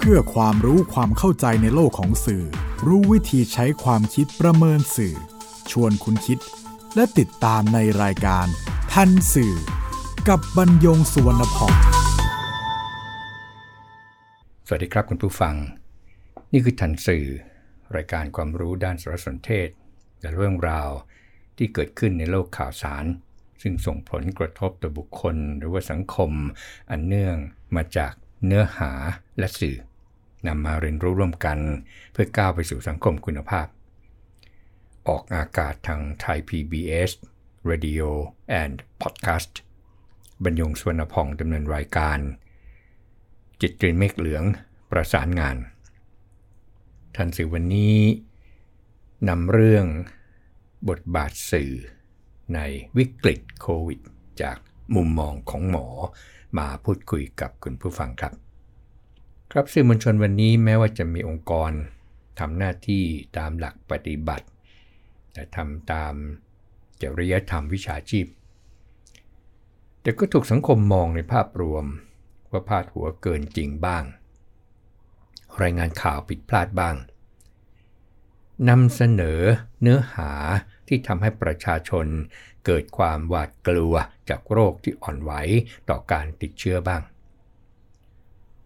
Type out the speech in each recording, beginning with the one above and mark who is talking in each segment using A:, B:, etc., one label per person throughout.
A: เพื่อความรู้ความเข้าใจในโลกของสื่อ รู้วิธีใช้ความคิดประเมินสื่อ ชวนคุณคิด และติดตามในรายการ ทันสื่อ กับบรรยงสุวรรณพอง
B: สวัสดีครับคุณผู้ฟัง นี่คือทันสื่อ รายการความรู้ด้านสารสนเทศ และเรื่องราวที่เกิดขึ้นในโลกข่าวสาร ซึ่งส่งผลกระทบต่อบุคคลหรือว่าสังคม อันเนื่องมาจากเนื้อหาและสื่อ นำมาเรียนรู้ร่วมกันเพื่อก้าวไปสู่สังคมคุณภาพ ออกอากาศทางไทย PBS Radio and Podcast บรรยงสวนพองดำเนินรายการ จิตตรีเมฆเหลืองประสานงานทันสื่อวันนี้นำเรื่องบทบาทสื่อในวิกฤตโควิด จากมุมมองของหมอมาพูดคุยกับคุณผู้ฟังครับ ครับสื่อมวลชนวันนี้แม้ว่าจะมีองค์กรทำหน้าที่ตามหลักปฏิบัติ แต่ทำตามจริยธรรมวิชาชีพ แต่ก็ถูกสังคมมองในภาพรวมว่าพาดหัวเกินจริงบ้าง รายงานข่าวผิดพลาดบ้างนำเสนอเนื้อหาที่ทำให้ประชาชนเกิดความหวาดกลัวจากโรคที่อ่อนไหวต่อการติดเชื้อบ้าง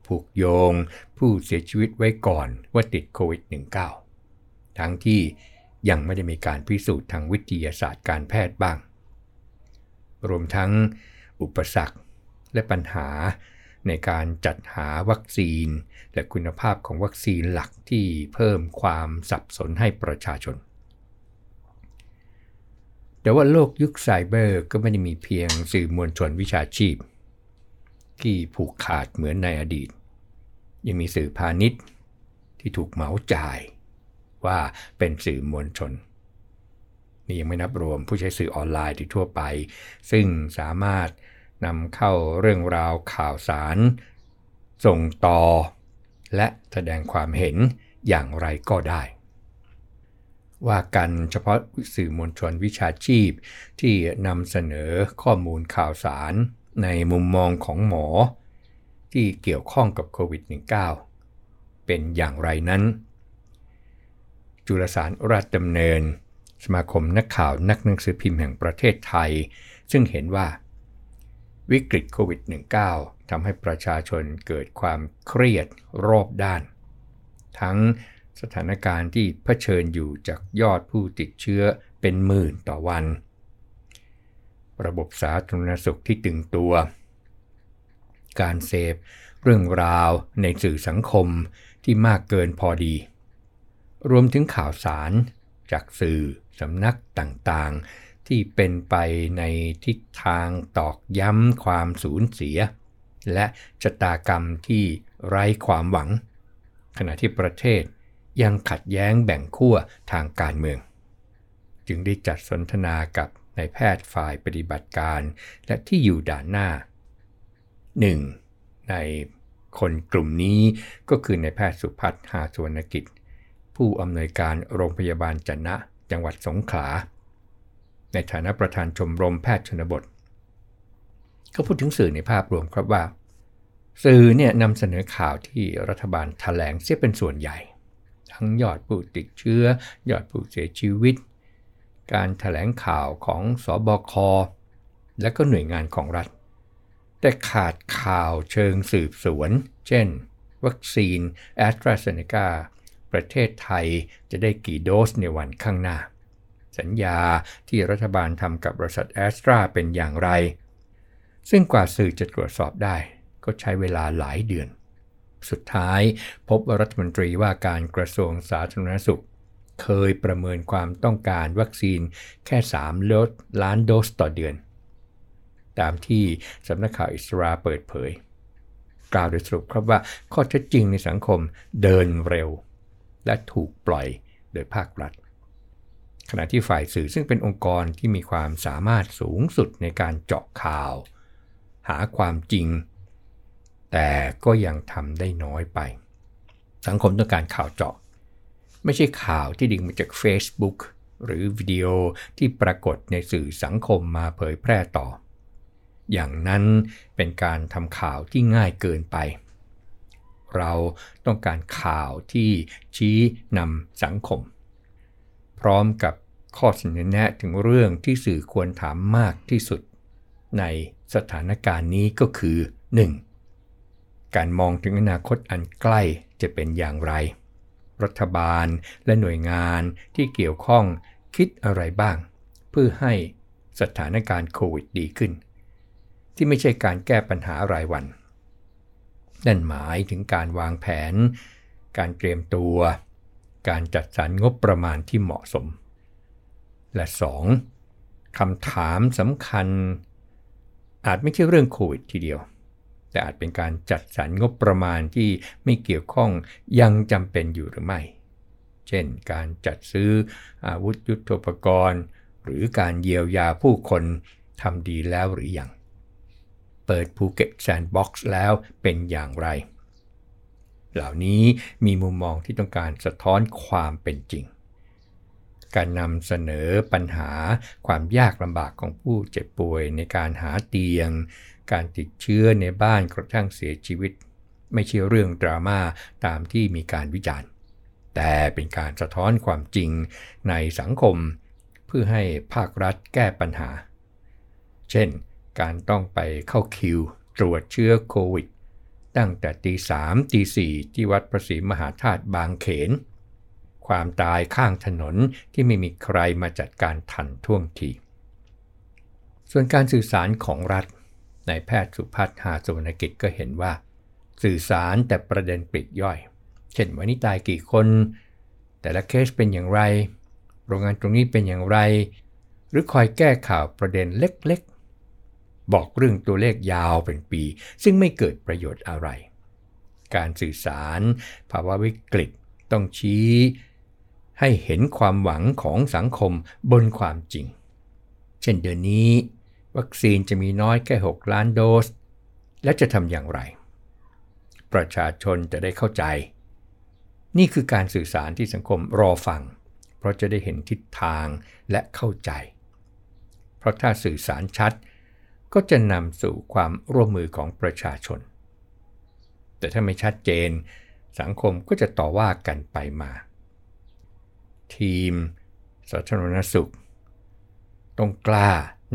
B: ผูกโยง ผู้เสียชีวิตไว้ก่อนว่าติดโควิด -19 ทั้งที่ยังไม่ได้มีการพิสูจน์ทางวิทยาศาสตร์การแพทย์บ้าง รวมทั้งอุปสรรคและปัญหาในการจัดหาวัคซีน และคุณภาพของวัคซีนหลักที่เพิ่มความสับสนให้ประชาชน แต่ว่าโลกยุคไซเบอร์ก็ไม่ได้มีเพียงสื่อมวลชนวิชาชีพ ที่ผูกขาดเหมือนในอดีต ยังมีสื่อพาณิชย์ ที่ถูกเหมาจ่าย ว่าเป็นสื่อมวลชน นี่ยังไม่นับรวมผู้ใช้สื่อออนไลน์ที่ทั่วไป ซึ่งสามารถนำเข้าเรื่องราวข่าวสาร ส่งต่อ และแสดงความเห็นอย่างไรก็ได้ ว่ากันเฉพาะสื่อมวลชนวิชาชีพที่นำเสนอข้อมูลข่าวสาร ในมุมมองของหมอ ที่เกี่ยวข้องกับโควิด -19 เป็นอย่างไรนั้น จุลสารราชดำเนิน สมาคมนักข่าวนักหนังสือพิมพ์แห่งประเทศไทย ซึ่งเห็นว่า วิกฤตโควิด -19 ทำให้ประชาชนเกิดความเครียดรอบด้าน ทั้งสถานการณ์ที่เผชิญอยู่จากยอดผู้ติดเชื้อเป็นหมื่นต่อวัน ระบบสาธารณสุขที่ตึงตัว การเสพเรื่องราวในสื่อสังคมที่มากเกินพอดี รวมถึงข่าวสารจากสื่อสำนักต่างๆ ที่เป็นไปในทิศทางตอกย้ำความสูญเสีย และชะตากรรมที่ไร้ความหวัง ขณะที่ประเทศยังขัดแย้งแบ่งขั้วทางการเมือง จึงได้จัดสนทนากับ ในแพทย์ฝ่ายปฏิบัติการและที่อยู่ด่านหน้า 1. ในคนกลุ่มนี้ก็คือในแพทย์สุพัฒน์หาสวนกิจ ผู้อำนวยการโรงพยาบาลจันนะจังหวัดสงขลา ในฐานะประธานชมรมแพทย์ชนบท ก็พูดถึงสื่อในภาพรวมครับว่า สื่อเนี่ยนำเสนอข่าวที่รัฐบาลถแถลงเสียเป็นส่วนใหญ่ ทั้งยอดผู้ติดเชื้อ ยอดผู้เสียชีวิต การถแถลงข่าวของสอบคและก็หน่วยงานของรัฐ แต่ขาดข่าวเชิงสืบสวน เช่น วัคซีนแอสตราเซเนกาประเทศไทยจะได้กี่โดสในวันข้างหน้า สัญญาที่รัฐบาลทำกับบริษัทแอสตราเป็นอย่างไร ซึ่งกว่าสื่อจะตรวจสอบได้ ก็ใช้เวลาหลายเดือน สุดท้ายพบว่ารัฐมนตรีว่าการกระทรวงสาธารณสุข เคยประเมินความต้องการวัคซีนแค่ 3 ล้านโดสต่อเดือน ตามที่สำนักข่าวอิสราเปิดเผย กล่าวโดยสรุปครับว่าข้อเท็จจริงในสังคมเดินเร็ว และถูกปล่อยโดยภาครัฐ ขณะที่ฝ่ายสื่อซึ่งเป็นองค์กรที่มีความสามารถสูงสุดในการเจาะข่าว หาความจริง แต่ก็ยังทำได้น้อยไป สังคมต้องการข่าวเจาะ ไม่ใช่ข่าวที่ดึงมาจาก Facebook หรือวิดีโอที่ปรากฏในสื่อสังคมมาเผยแพร่ต่อ อย่างนั้นเป็นการทำข่าวที่ง่ายเกินไป เราต้องการข่าวที่ชี้นำสังคม พร้อมกับข้อเสนอแนะถึงเรื่องที่สื่อควรถามมากที่สุด ในสถานการณ์นี้ก็คือ 1. การมองถึงอนาคตอันใกล้จะเป็นอย่างไร รัฐบาล และหน่วยงานที่เกี่ยวข้องคิดอะไรบ้าง เพื่อให้สถานการณ์โควิดดีขึ้น ที่ไม่ใช่การแก้ปัญหารายวัน นั่นหมายถึงการวางแผน การเตรียมตัว การจัดสรรงบประมาณที่เหมาะสม และ 2. คำถามสำคัญ อาจไม่ใช่เรื่องโควิดทีเดียว แต่อาจเป็นการจัดสรรงบประมาณที่ไม่เกี่ยวข้องยังจำเป็นอยู่หรือไม่ เช่น การจัดซื้ออาวุธยุโทโธปกรณ์ หรือการเยียวยาผู้คนทำดีแล้วหรืออยัง เปิดภูเก็ตแซนด์บ็อกซ์แล้วเป็นอย่างไร เหล่านี้มีมุมมองที่ต้องการสะท้อนความเป็นจริง การนำเสนอปัญหาความยากลำบากของผู้เจ็บป่วยในการหาเตียงการติดเชื้อในบ้านกระทั่งเสียชีวิต ไม่ใช่เรื่องดราม่าตามที่มีการวิจารณ์ แต่เป็นการสะท้อนความจริงในสังคม เพื่อให้ภาครัฐแก้ปัญหา เช่น การต้องไปเข้าคิว ตรวจเชื้อโควิด ตั้งแต่ตีสามตีสี่ที่วัดพระศรีมหาธาตุบางเขน ความตายข้างถนนที่ไม่มีใครมาจัดการทันท่วงทีส่วนการสื่อสารของรัฐ ในแพทย์สุพัฒน์หาสุวรรณกิจก็เห็นว่า สื่อสารแต่ประเด็นปลีกย่อย เช่นวันนี้ตายกี่คน แต่ละเคสเป็นอย่างไร โรงงานตรงนี้เป็นอย่างไร หรือคอยแก้ข่าวประเด็นเล็กๆ บอกเรื่องตัวเลขยาวเป็นปี ซึ่งไม่เกิดประโยชน์อะไร การสื่อสาร ภาวะวิกฤตต้องชี้ ให้เห็นความหวังของสังคมบนความจริง เช่นเดือนนี้ วัคซีนจะมีน้อยแค่ 6 ล้านโดส และจะทำอย่างไร ประชาชนจะได้เข้าใจ นี่คือการสื่อสารที่สังคมรอฟัง เพราะจะได้เห็นทิศทางและเข้าใจ เพราะถ้าสื่อสารชัด ก็จะนำสู่ความร่วมมือของประชาชน แต่ถ้าไม่ชัดเจน สังคมก็จะต่อว่ากันไปมา ทีม สาธารณสุข ต้องกล้า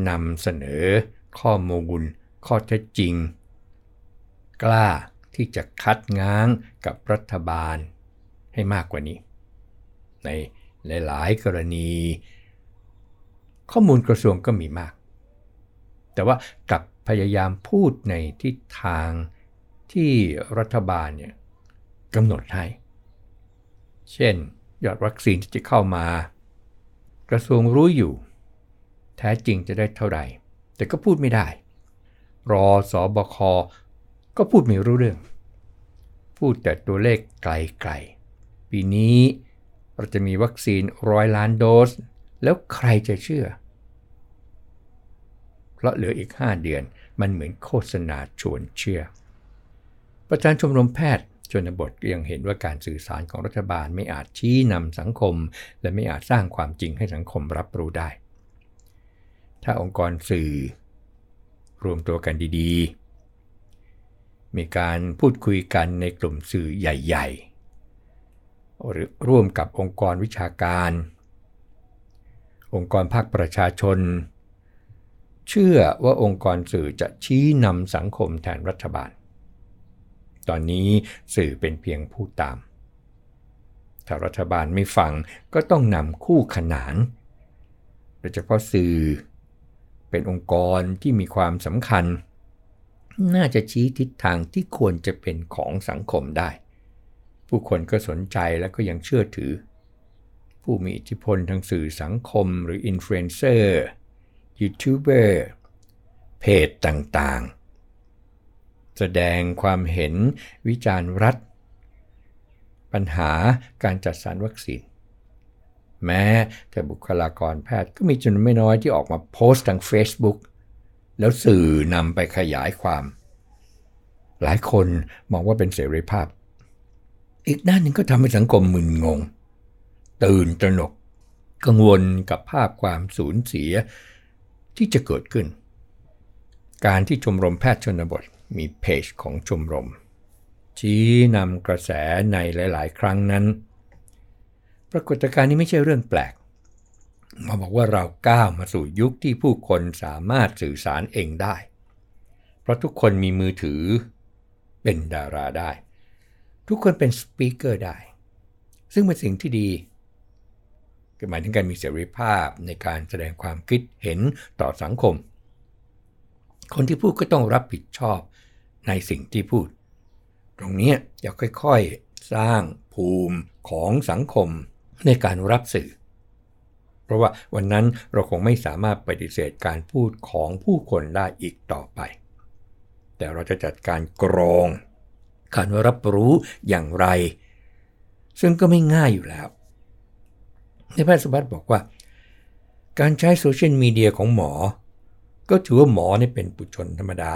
B: นำเสนอข้อมูล ข้อเท็จจริง กล้าที่จะคัดง้างกับรัฐบาลให้มากกว่านี้ ในหลาย ๆ กรณี ข้อมูลกระทรวงก็มีมาก แต่ว่ากับพยายามพูดในทิศทางที่รัฐบาลเนี่ยกำหนดให้ เช่น ยอดวัคซีนที่จะเข้ามากระทรวงรู้อยู่ แท้จริงจะได้เท่าไหร่ แต่ก็พูดไม่ได้ รอสอบคก็พูดไม่รู้เรื่อง พูดแต่ตัวเลขไกลๆ ปีนี้เราจะมีวัคซีนร้อยล้านโดส แล้วใครจะเชื่อ เพราะเหลืออีก 5 เดือนมันเหมือนโฆษณาชวนเชื่อ ประธานชมรมแพทย์ชนบทยังเห็นว่าการสื่อสารของรัฐบาลไม่อาจชี้นำสังคม และไม่อาจสร้างความจริงให้สังคมรับรู้ได้ ถ้าองค์กรสื่อ รวมตัวกันดีๆ มีการพูดคุยกันในกลุ่มสื่อใหญ่ ๆ หรือร่วมกับองค์กรวิชาการ องค์กรภาคประชาชน เชื่อว่าองค์กรสื่อจะชี้นำสังคมแทนรัฐบาล ตอนนี้สื่อเป็นเพียงผู้ตามถ้ารัฐบาลไม่ฟังก็ต้องนำคู่ขนาน โดยเฉพาะสื่อ เป็นองค์กรที่มีความสำคัญ น่าจะชี้ทิศทางที่ควรจะเป็นของสังคมได้ ผู้คนก็สนใจและก็ยังเชื่อถือ ผู้มีอิทธิพลทางสื่อสังคมหรืออินฟลูเอนเซอร์ยูทูบเบอร์เพจต่างๆ แสดงความเห็นวิจารณ์รัฐ ปัญหาการจัดสรรวัคซีน แม้แต่บุคลากรแพทย์ก็มีจำนวนไม่น้อยที่ออกมาโพสต์ทาง Facebook แล้วสื่อนำไปขยายความ หลายคนมองว่าเป็นเสรีภาพ อีกด้านหนึ่งก็ทำให้สังคมมึนงง ตื่นตระหนก กังวลกับภาพความสูญเสียที่จะเกิดขึ้น การที่ชมรมแพทย์ชนบทมีเพจของชมรม ชี้นำกระแสในหลาย ๆ ครั้งนั้น ปรากฏการณ์นี้ไม่ใช่เรื่องแปลก มาบอกว่าเราก้าวมาสู่ยุคที่ผู้คนสามารถสื่อสารเองได้ เพราะทุกคนมีมือถือเป็นดาราได้ ทุกคนเป็นสปีกเกอร์ได้ ซึ่งเป็นสิ่งที่ดีหมายถึงการมีเสรีภาพในการแสดงความคิดเห็นต่อสังคม คนที่พูดก็ต้องรับผิดชอบในสิ่งที่พูด ตรงนี้จะค่อยๆ สร้างภูมิของสังคม ในการรับสื่อ เพราะว่าวันนั้นเราคงไม่สามารถปฏิเสธการพูดของผู้คนได้อีกต่อไป แต่เราจะจัดการกรองการรับรู้อย่างไร ซึ่งก็ไม่ง่ายอยู่แล้ว ในแพทย์สุบัติบอกว่า การใช้โซเชียลมีเดียของหมอ ก็ถือว่าหมอนี่เป็นปุถุชนธรรมดา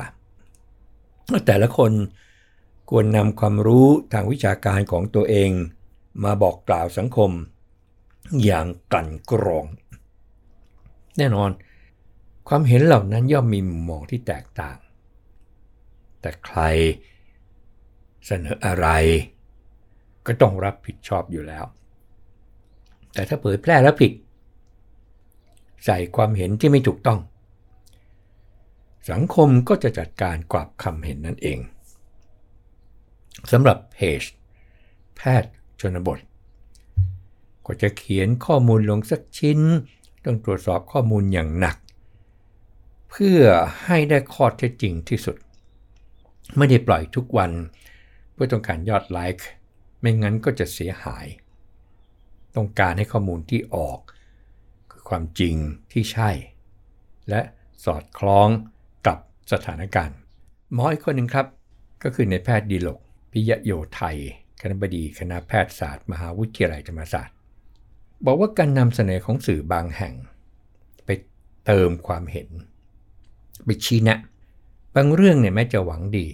B: แต่ละคนควรนำความรู้ทางวิชาการของตัวเอง มาบอกกล่าวสังคม อย่างกลั่นกรอง แน่นอน ความเห็นเหล่านั้นย่อมมีมุมมองที่แตกต่าง แต่ใครเสนออะไร ก็ต้องรับผิดชอบอยู่แล้ว แต่ถ้าเผยแพร่แล้วผิด ใส่ความเห็นที่ไม่ถูกต้อง สังคมก็จะจัดการกลับคำเห็นนั่นเองสำหรับเพจแพทย์ ชนบท ก็จะเขียนข้อมูลลงสักชิ้น ต้องตรวจสอบข้อมูลอย่างหนัก เพื่อให้ได้ข้อเท็จจริงที่สุด ไม่ได้ปล่อยทุกวัน เพื่อต้องการยอดไลค์ไม่งั้นก็จะเสียหาย ต้องการให้ข้อมูลที่ออก คือความจริงที่ใช่ และสอดคล้องกับสถานการณ์หมออีกคนหนึ่งครับ ก็คือในแพทย์ดีลก พิยโยไทย คณะบดีคณะแพทยศาสตร์ มหาวิทยาลัยธรรมศาสตร์ บอกว่าการนำเสนอของสื่อบางแห่ง ไปเติมความเห็น ไปชี้แนะ บางเรื่องเนี่ยแม้จะหวังดี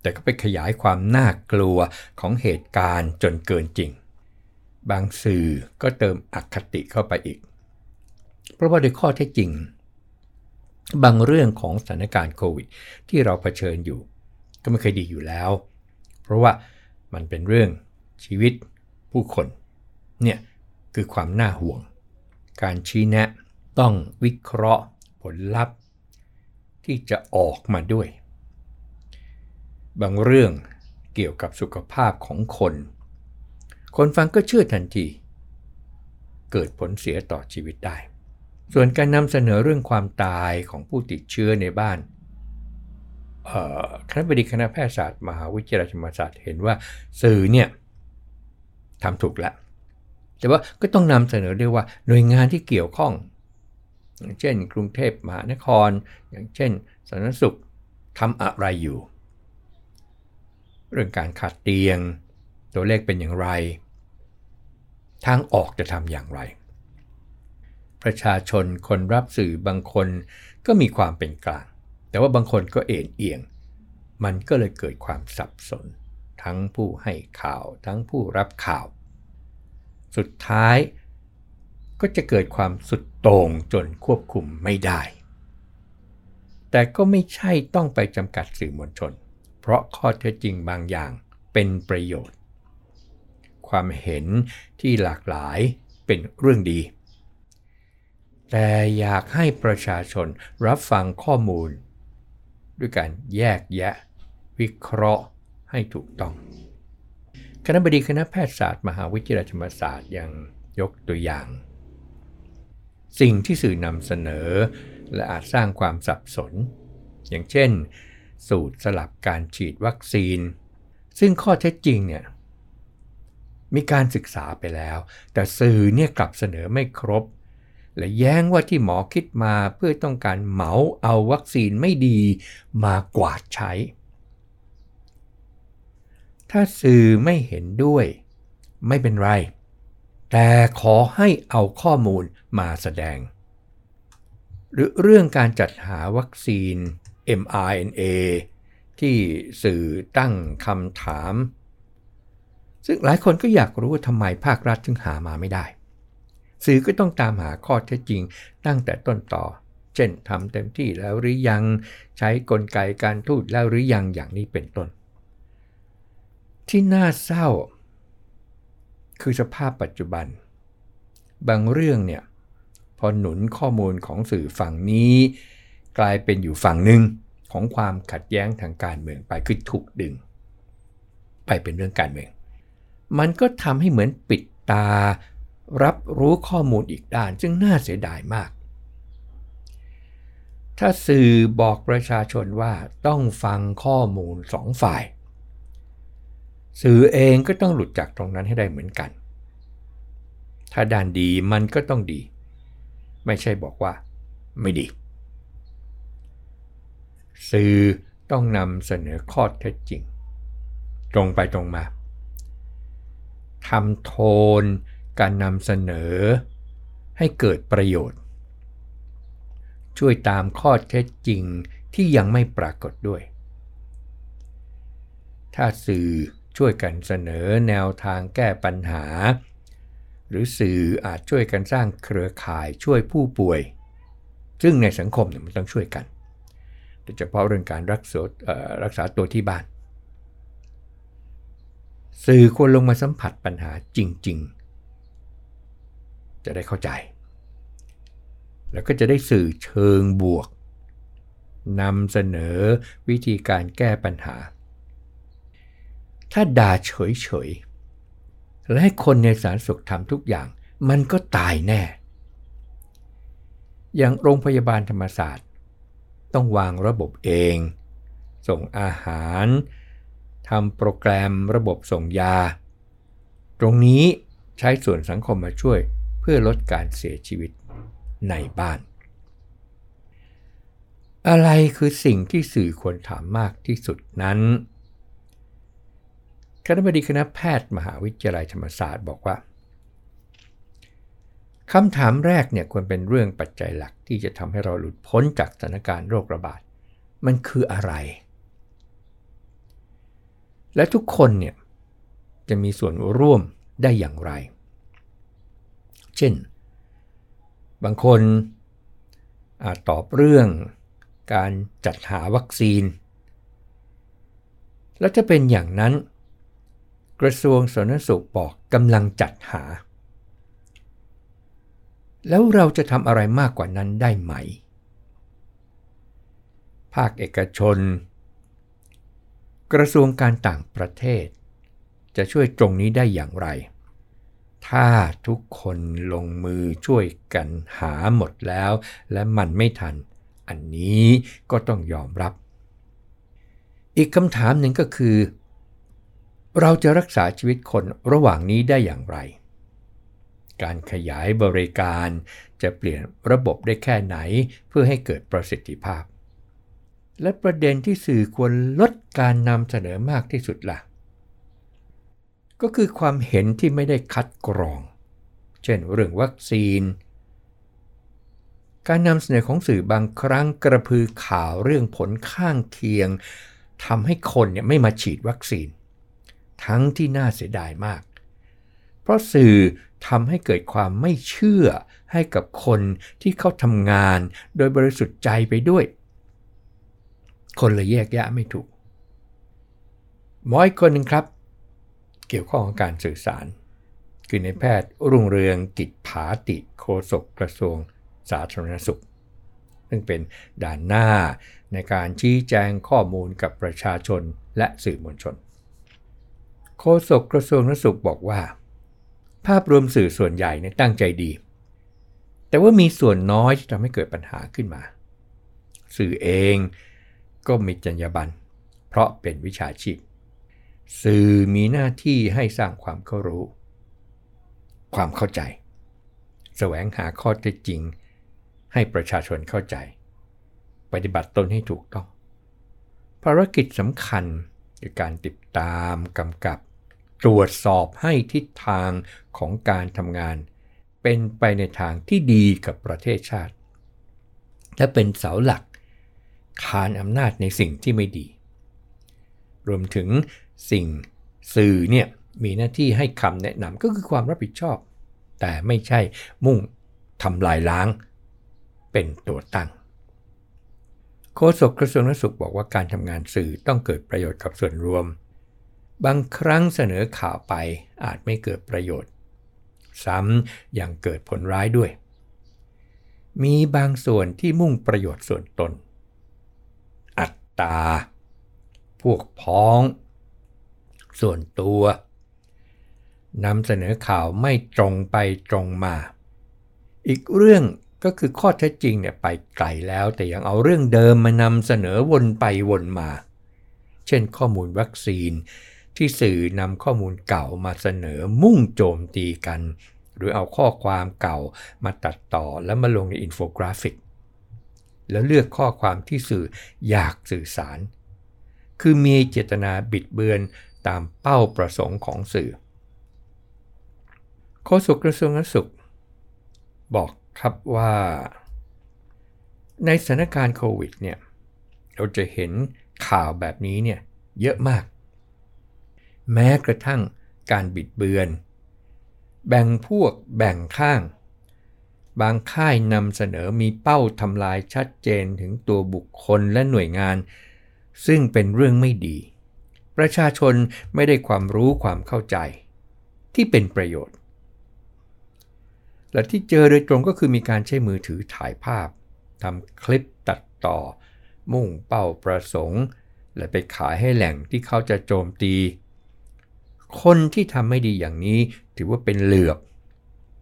B: แต่ก็ไปขยายความน่ากลัวของเหตุการณ์จนเกินจริง บางสื่อก็เติมอคติเข้าไปอีก เพราะว่าโดยข้อเท็จจริง บางเรื่องของสถานการณ์โควิด ที่เราเผชิญอยู่ ก็ไม่เคยดีอยู่แล้ว เพราะว่า มันเป็นเรื่องชีวิตผู้คน เนี่ยคือความน่าห่วง การชี้แนะต้องวิเคราะห์ผลลัพธ์ ที่จะออกมาด้วย บางเรื่องเกี่ยวกับสุขภาพของคน คนฟังก็เชื่อทันที เกิดผลเสียต่อชีวิตได้ ส่วนการนำเสนอเรื่องความตายของผู้ติดเชื้อในบ้าน คณะบดีคณะแพทยศาสตร์มหาวิทยาลัยธรรมศาสตร์เห็นว่าสื่อเนี่ยทำถูกแล้ว แต่ว่าก็ต้องนำเสนอด้วยว่าหน่วยงานที่เกี่ยวข้อง อย่างเช่น กรุงเทพมหานคร อย่างเช่นสาธารณสุขทำอะไรอยู่ เรื่องการขาดเตียง ตัวเลขเป็นอย่างไร ทางออกจะทำอย่างไร ประชาชนคนรับสื่อบางคนก็มีความเป็นกลาง แต่ว่าบางคนก็เอ็นเอียง มันก็เลยเกิดความสับสน ทั้งผู้ให้ข่าว ทั้งผู้รับข่าว สุดท้ายก็จะเกิดความสุดโต่งจนควบคุมไม่ได้ แต่ก็ไม่ใช่ต้องไปจำกัดสื่อมวลชน เพราะข้อเท็จจริงบางอย่างเป็นประโยชน์ ความเห็นที่หลากหลายเป็นเรื่องดี แต่อยากให้ประชาชนรับฟังข้อมูล ด้วยการแยกแยะ วิเคราะห์ให้ถูกต้อง คณะบดีคณะแพทยศาสตร์มหาวิทยาลัยธรรมศาสตร์ยังยกตัวอย่าง สิ่งที่สื่อนำเสนอ และอาจสร้างความสับสน อย่างเช่น สูตรสลับการฉีดวัคซีน ซึ่งข้อเท็จจริงเนี่ยมีการศึกษาไปแล้ว แต่สื่อเนี่ยกลับเสนอไม่ครบ และแย้งว่าที่หมอคิดมาเพื่อต้องการเหมาเอาวัคซีนไม่ดีมากวาดใช้ ถ้าสื่อไม่เห็นด้วย ไม่เป็นไร แต่ขอให้เอาข้อมูลมาแสดง หรือเรื่องการจัดหาวัคซีน mRNA ที่สื่อตั้งคำถาม ซึ่งหลายคนก็อยากรู้ว่าทำไมภาครัฐถึงหามาไม่ได้ สื่อก็ต้องตามหาข้อเท็จจริงตั้งแต่ต้นต่อ เช่นทำเต็มที่แล้วหรือยัง ใช้กลไกการทูตแล้วหรือยังอย่างนี้เป็นต้น ที่น่าเศร้า คือสภาพปัจจุบัน บางเรื่องเนี่ยพอหนุนข้อมูลของสื่อฝั่งนี้ กลายเป็นอยู่ฝั่งหนึ่งของความขัดแย้งทางการเมืองไปคือถูกดึง ไปเป็นเรื่องการเมือง มันก็ทำให้เหมือนปิดตา รับรู้ข้อมูลอีกด้านซึ่งน่าเสียดายมาก ถ้าสื่อบอกประชาชนว่าต้องฟังข้อมูลสองฝ่าย สื่อเองก็ต้องหลุดจากตรงนั้นให้ได้เหมือนกัน ถ้าด้านดีมันก็ต้องดี ไม่ใช่บอกว่าไม่ดี สื่อต้องนำเสนอข้อเท็จจริง ตรงไปตรงมาทำโทน การนำเสนอให้เกิดประโยชน์ ช่วยตามข้อเท็จจริงที่ยังไม่ปรากฏด้วย ถ้าสื่อช่วยกันเสนอแนวทางแก้ปัญหา หรือสื่ออาจช่วยกันสร้างเครือข่ายช่วยผู้ป่วย ซึ่งในสังคมเนี่ยมันต้องช่วยกันโดยเฉพาะเรื่องการรักษารักษาตัวที่บ้าน สื่อควรลงมาสัมผัสปัญหาจริง ๆ จะได้เข้าใจ แล้วก็จะได้สื่อเชิงบวกนำเสนอวิธีการแก้ปัญหา ถ้าด่าเฉยๆ และให้คนในสารสุขทำทุกอย่าง มันก็ตายแน่ อย่างโรงพยาบาลธรรมศาสตร์ ต้องวางระบบเอง ส่งอาหารทำโปรแกรมระบบส่งยา ตรงนี้ใช้ส่วนสังคมมาช่วย เพื่อลดการเสียชีวิตในบ้าน อะไรคือสิ่งที่สื่อควรถามมากที่สุดนั้นคณะบดีคณะแพทย์มหาวิทยาลัยธรรมศาสตร์บอกว่าคำถามแรกเนี่ยควรเป็นเรื่องปัจจัยหลักที่จะทำให้เราหลุดพ้นจากสถานการณ์โรคระบาด มันคืออะไร และทุกคนเนี่ยจะมีส่วนร่วมได้อย่างไร เช่น บางคนอาจตอบเรื่องการจัดหาวัคซีน แล้วจะเป็นอย่างนั้น กระทรวงสาธารณสุขบอกกำลังจัดหา แล้วเราจะทำอะไรมากกว่านั้นได้ไหม ภาคเอกชน กระทรวงการต่างประเทศ จะช่วยตรงนี้ได้อย่างไร ถ้าทุกคนลงมือช่วยกันหาหมดแล้ว และมันไม่ทัน อันนี้ก็ต้องยอมรับ อีกคำถามหนึ่งก็คือ เราจะรักษาชีวิตคนระหว่างนี้ได้อย่างไร การขยายบริการจะเปลี่ยนระบบได้แค่ไหนเพื่อให้เกิดประสิทธิภาพ และประเด็นที่สื่อควรลดการนำเสนอมากที่สุดละ่ะ ก็คือความเห็นที่ไม่ได้คัดกรอง เช่นเรื่องวัคซีน การนำเสนอของสื่อบางครั้งกระพือข่าวเรื่องผลข้างเคียงทำให้คนเนี่ยไม่มาฉีดวัคซีน ทั้งที่น่าเสียดายมาก เพราะสื่อทำให้เกิดความไม่เชื่อให้กับคนที่เขาทำงานโดยบริสุทธิ์ใจไปด้วย คนเลยแยกแยะไม่ถูกหมออีกคนหนึ่งครับ เกี่ยวข้องกับการสื่อสาร คือในแพทย์รุ่งเรืองกิจผาติโคศกกระทรวงสาธารณสุข ซึ่งเป็นด่านหน้าในการชี้แจงข้อมูลกับประชาชนและสื่อมวลชน โฆษกกระทรวงสาธารณสุขบอกว่า ภาพรวมสื่อส่วนใหญ่เนี่ยตั้งใจดี แต่ว่ามีส่วนน้อยที่ทำให้เกิดปัญหาขึ้นมา สื่อเองก็มีจรรยาบรรณเพราะเป็นวิชาชีพ สื่อมีหน้าที่ให้สร้างความเข้ารู้ ความเข้าใจ แสวงหาข้อเท็จจริง ให้ประชาชนเข้าใจ ปฏิบัติตนให้ถูกต้อง ภารกิจสำคัญคือการติดตามกำกับ ตรวจสอบให้ทิศทางของการทำงาน เป็นไปในทางที่ดีกับประเทศชาติ และเป็นเสาหลักคานอำนาจในสิ่งที่ไม่ดี รวมถึง สิ่งสื่อเนี่ยมีหน้าที่ให้คำแนะนำก็คือความรับผิดชอบ แต่ไม่ใช่มุ่งทำลายล้าง เป็นตัวตั้งโฆษกกระทรวงสุขบอกว่าการทำงานสื่อต้องเกิดประโยชน์กับส่วนรวม บางครั้งเสนอข่าวไปอาจไม่เกิดประโยชน์ ซ้ำยังเกิดผลร้ายด้วย มีบางส่วนที่มุ่งประโยชน์ส่วนตน อัตตา พวกพ้อง ส่วนตัวนำเสนอข่าวไม่ตรงไปตรงมา อีกเรื่องก็คือข้อเท็จจริงเนี่ยไปไกลแล้วแต่ยังเอาเรื่องเดิมมานำเสนอวนไปวนมา เช่นข้อมูลวัคซีน ที่สื่อนำข้อมูลเก่ามาเสนอมุ่งโจมตีกัน หรือเอาข้อความเก่ามาตัดต่อแล้วมาลงในอินโฟกราฟิก แล้วเลือกข้อความที่สื่ออยากสื่อสาร คือมีเจตนาบิดเบือน ตามเป้าประสงค์ของสื่อโฆษกกระทรวงสุข บอกครับว่า ในสถานการณ์โควิดเนี่ยเราจะเห็นข่าวแบบนี้เนี่ยเยอะมาก แม้กระทั่งการบิดเบือน แบ่งพวกแบ่งข้าง บางค่ายนำเสนอมีเป้าทำลายชัดเจนถึงตัวบุคคลและหน่วยงาน ซึ่งเป็นเรื่องไม่ดี ประชาชนไม่ได้ความรู้ความเข้าใจ ที่เป็นประโยชน์ และที่เจอโดยตรงก็คือมีการใช้มือถือถ่ายภาพทำคลิปตัดต่อ มุ่งเป้าประสงค์ และไปขายให้แหล่งที่เขาจะโจมตี คนที่ทำไม่ดีอย่างนี้ถือว่าเป็นเหลือบ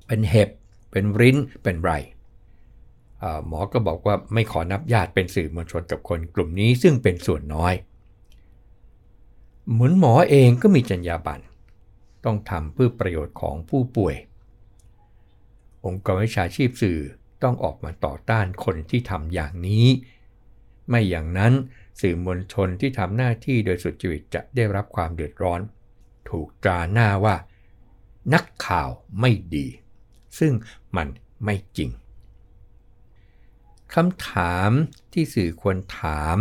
B: เป็นเห็บ เป็นริ้น เป็นไรหมอก็บอกว่าไม่ขอนับญาติเป็นสื่อมวลชนกับคนกลุ่มนี้ซึ่งเป็นส่วนน้อย เหมือนหมอเองก็มีจรรยาบรรณต้องทำเพื่อประโยชน์ของผู้ป่วย องค์กรวิชาชีพสื่อต้องออกมาต่อต้านคนที่ทำอย่างนี้ ไม่อย่างนั้นสื่อมวลชนที่ทำหน้าที่โดยสุจริตจะได้รับความเดือดร้อน ถูกตราหน้าว่า นักข่าวไม่ดี ซึ่งมันไม่จริงคำถามที่สื่อควรถาม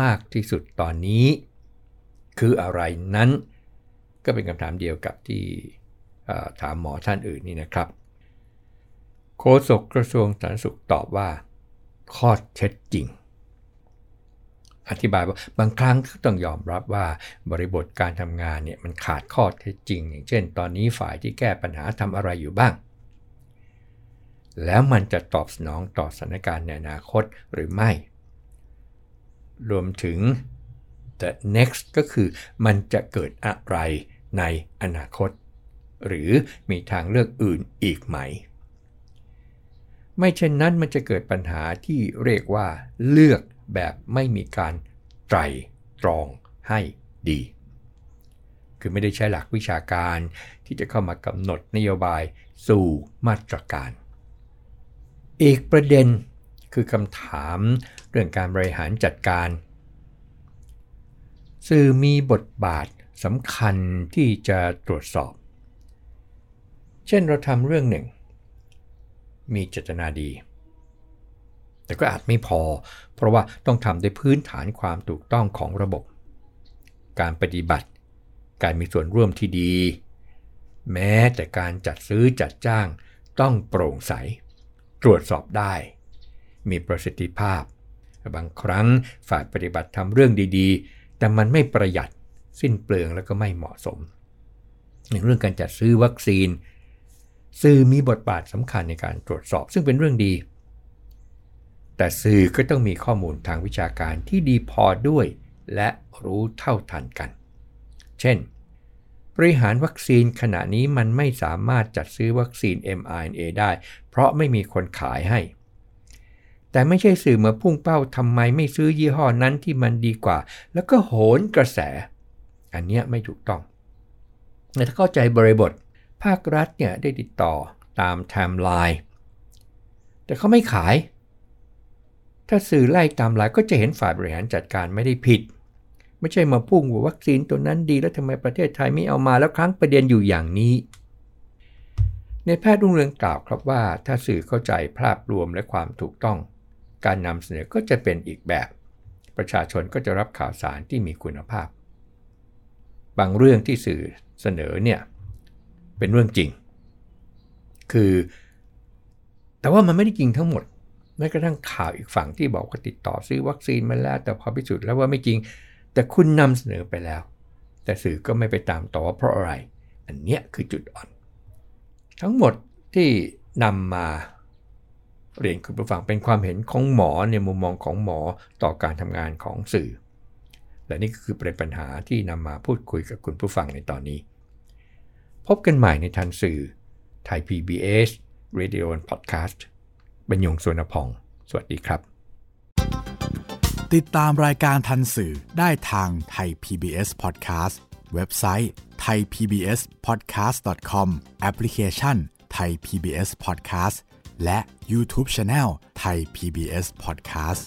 B: มากที่สุดตอนนี้ คืออะไรนั้น ก็เป็นคำถามเดียวกับที่ถามหมอท่านอื่นนี่นะครับ โฆษกกระทรวงสาธารณสุขตอบว่า ข้อเท็จจริง อธิบายว่าบางครั้งก็ต้องยอมรับว่าบริบทการทำงานเนี่ยมันขาดข้อเท็จจริง อย่างเช่น ตอนนี้ฝ่ายที่แก้ปัญหาทำอะไรอยู่บ้าง แล้วมันจะตอบสนองต่อสถานการณ์ในอนาคตหรือไม่ รวมถึง the next ก็คือมันจะเกิดอะไรในอนาคต หรือมีทางเลือกอื่นอีกไหม ไม่เช่นนั้นมันจะเกิดปัญหาที่เรียกว่าเลือกแบบไม่มีการไตรตรองให้ดี คือไม่ได้ใช้หลักวิชาการที่จะเข้ามากำหนดนโยบายสู่มาตรการ อีกประเด็นคือคำถามเรื่องการบริหารจัดการ สื่อมีบทบาทสำคัญที่จะตรวจสอบ เช่นเราทำเรื่องหนึ่ง มีเจตนาดี แต่ก็อาจไม่พอ เพราะว่าต้องทำด้วยพื้นฐานความถูกต้องของระบบ การปฏิบัติ การมีส่วนร่วมที่ดี แม้แต่การจัดซื้อจัดจ้างต้องโปร่งใส ตรวจสอบได้ มีประสิทธิภาพบางครั้งฝ่ายปฏิบัติทำเรื่องดีๆ แต่มันไม่ประหยัดสิ้นเปลืองแล้วก็ไม่เหมาะสมอย่งเรื่องการจัดซื้อวัคซีน สื่อมีบทบาทสำคัญในการตรวจสอบ ซึ่งเป็นเรื่องดี แต่สื่อก็ต้องมีข้อมูลทางวิชาการที่ดีพอด้วย และรู้เท่าทันกัน เช่น บริหารวัคซีนขณะนี้มันไม่สามารถจัดซื้อวัคซีน mRNA ได้ เพราะไม่มีคนขายให้ แต่ไม่ใช่สื่อมาพุ่งเป้าทำไมไม่ซื้อยี่ห้อนั้นที่มันดีกว่า แล้วก็โหนกระแส อันนี้ไม่ถูกต้องแต่ถ้าเข้าใจบริบท ภาครัฐเนี่ยได้ติดต่อตามไทม์ไลน์แต่เขาไม่ขาย ถ้าสื่อไล่ตามไทม์ไลน์ก็จะเห็นฝ่ายบริหารจัดการไม่ได้ผิด ไม่ใช่มาพุ่งว่าวัคซีนตัวนั้นดีแล้วทำไมประเทศไทยไม่เอามาแล้วครั้งประเด็นอยู่อย่างนี้นายแพทย์รุ่งเรืองกล่าวครับว่า ถ้าสื่อเข้าใจภาพรวมและความถูกต้อง การนำเสนอก็จะเป็นอีกแบบ ประชาชนก็จะรับข่าวสารที่มีคุณภาพ บางเรื่องที่สื่อเสนอเนี่ยเป็นเรื่องจริง คือ แต่ว่ามันไม่ได้จริงทั้งหมดแม้กระทั่งข่าวอีกฝั่งที่บอกว่าติดต่อซื้อวัคซีนมาแล้ว แต่พอพิสูจน์แล้วว่าไม่จริง แต่คุณนำเสนอไปแล้ว แต่สื่อก็ไม่ไปตามต่อเพราะอะไร อันเนี้ยคือจุดอ่อน ทั้งหมดที่นำมา เรียนคุณผู้ฟังเป็นความเห็นของหมอในมุมมองของหมอต่อการทำงานของสื่อ และนี่ก็คือประเด็นปัญหาที่นำมาพูดคุยกับคุณผู้ฟังในตอนนี้ พบกันใหม่ในทันสื่อไทย PBS Radio and Podcast บรรยงสวนพอง สวัสดีครับ
A: ติดตามรายการทันสื่อได้ทางไทย PBS Podcast เว็บไซต์ thaipbspodcast.com แอปพลิเคชัน Thai PBS Podcast และ YouTube Channel ไทย PBS Podcast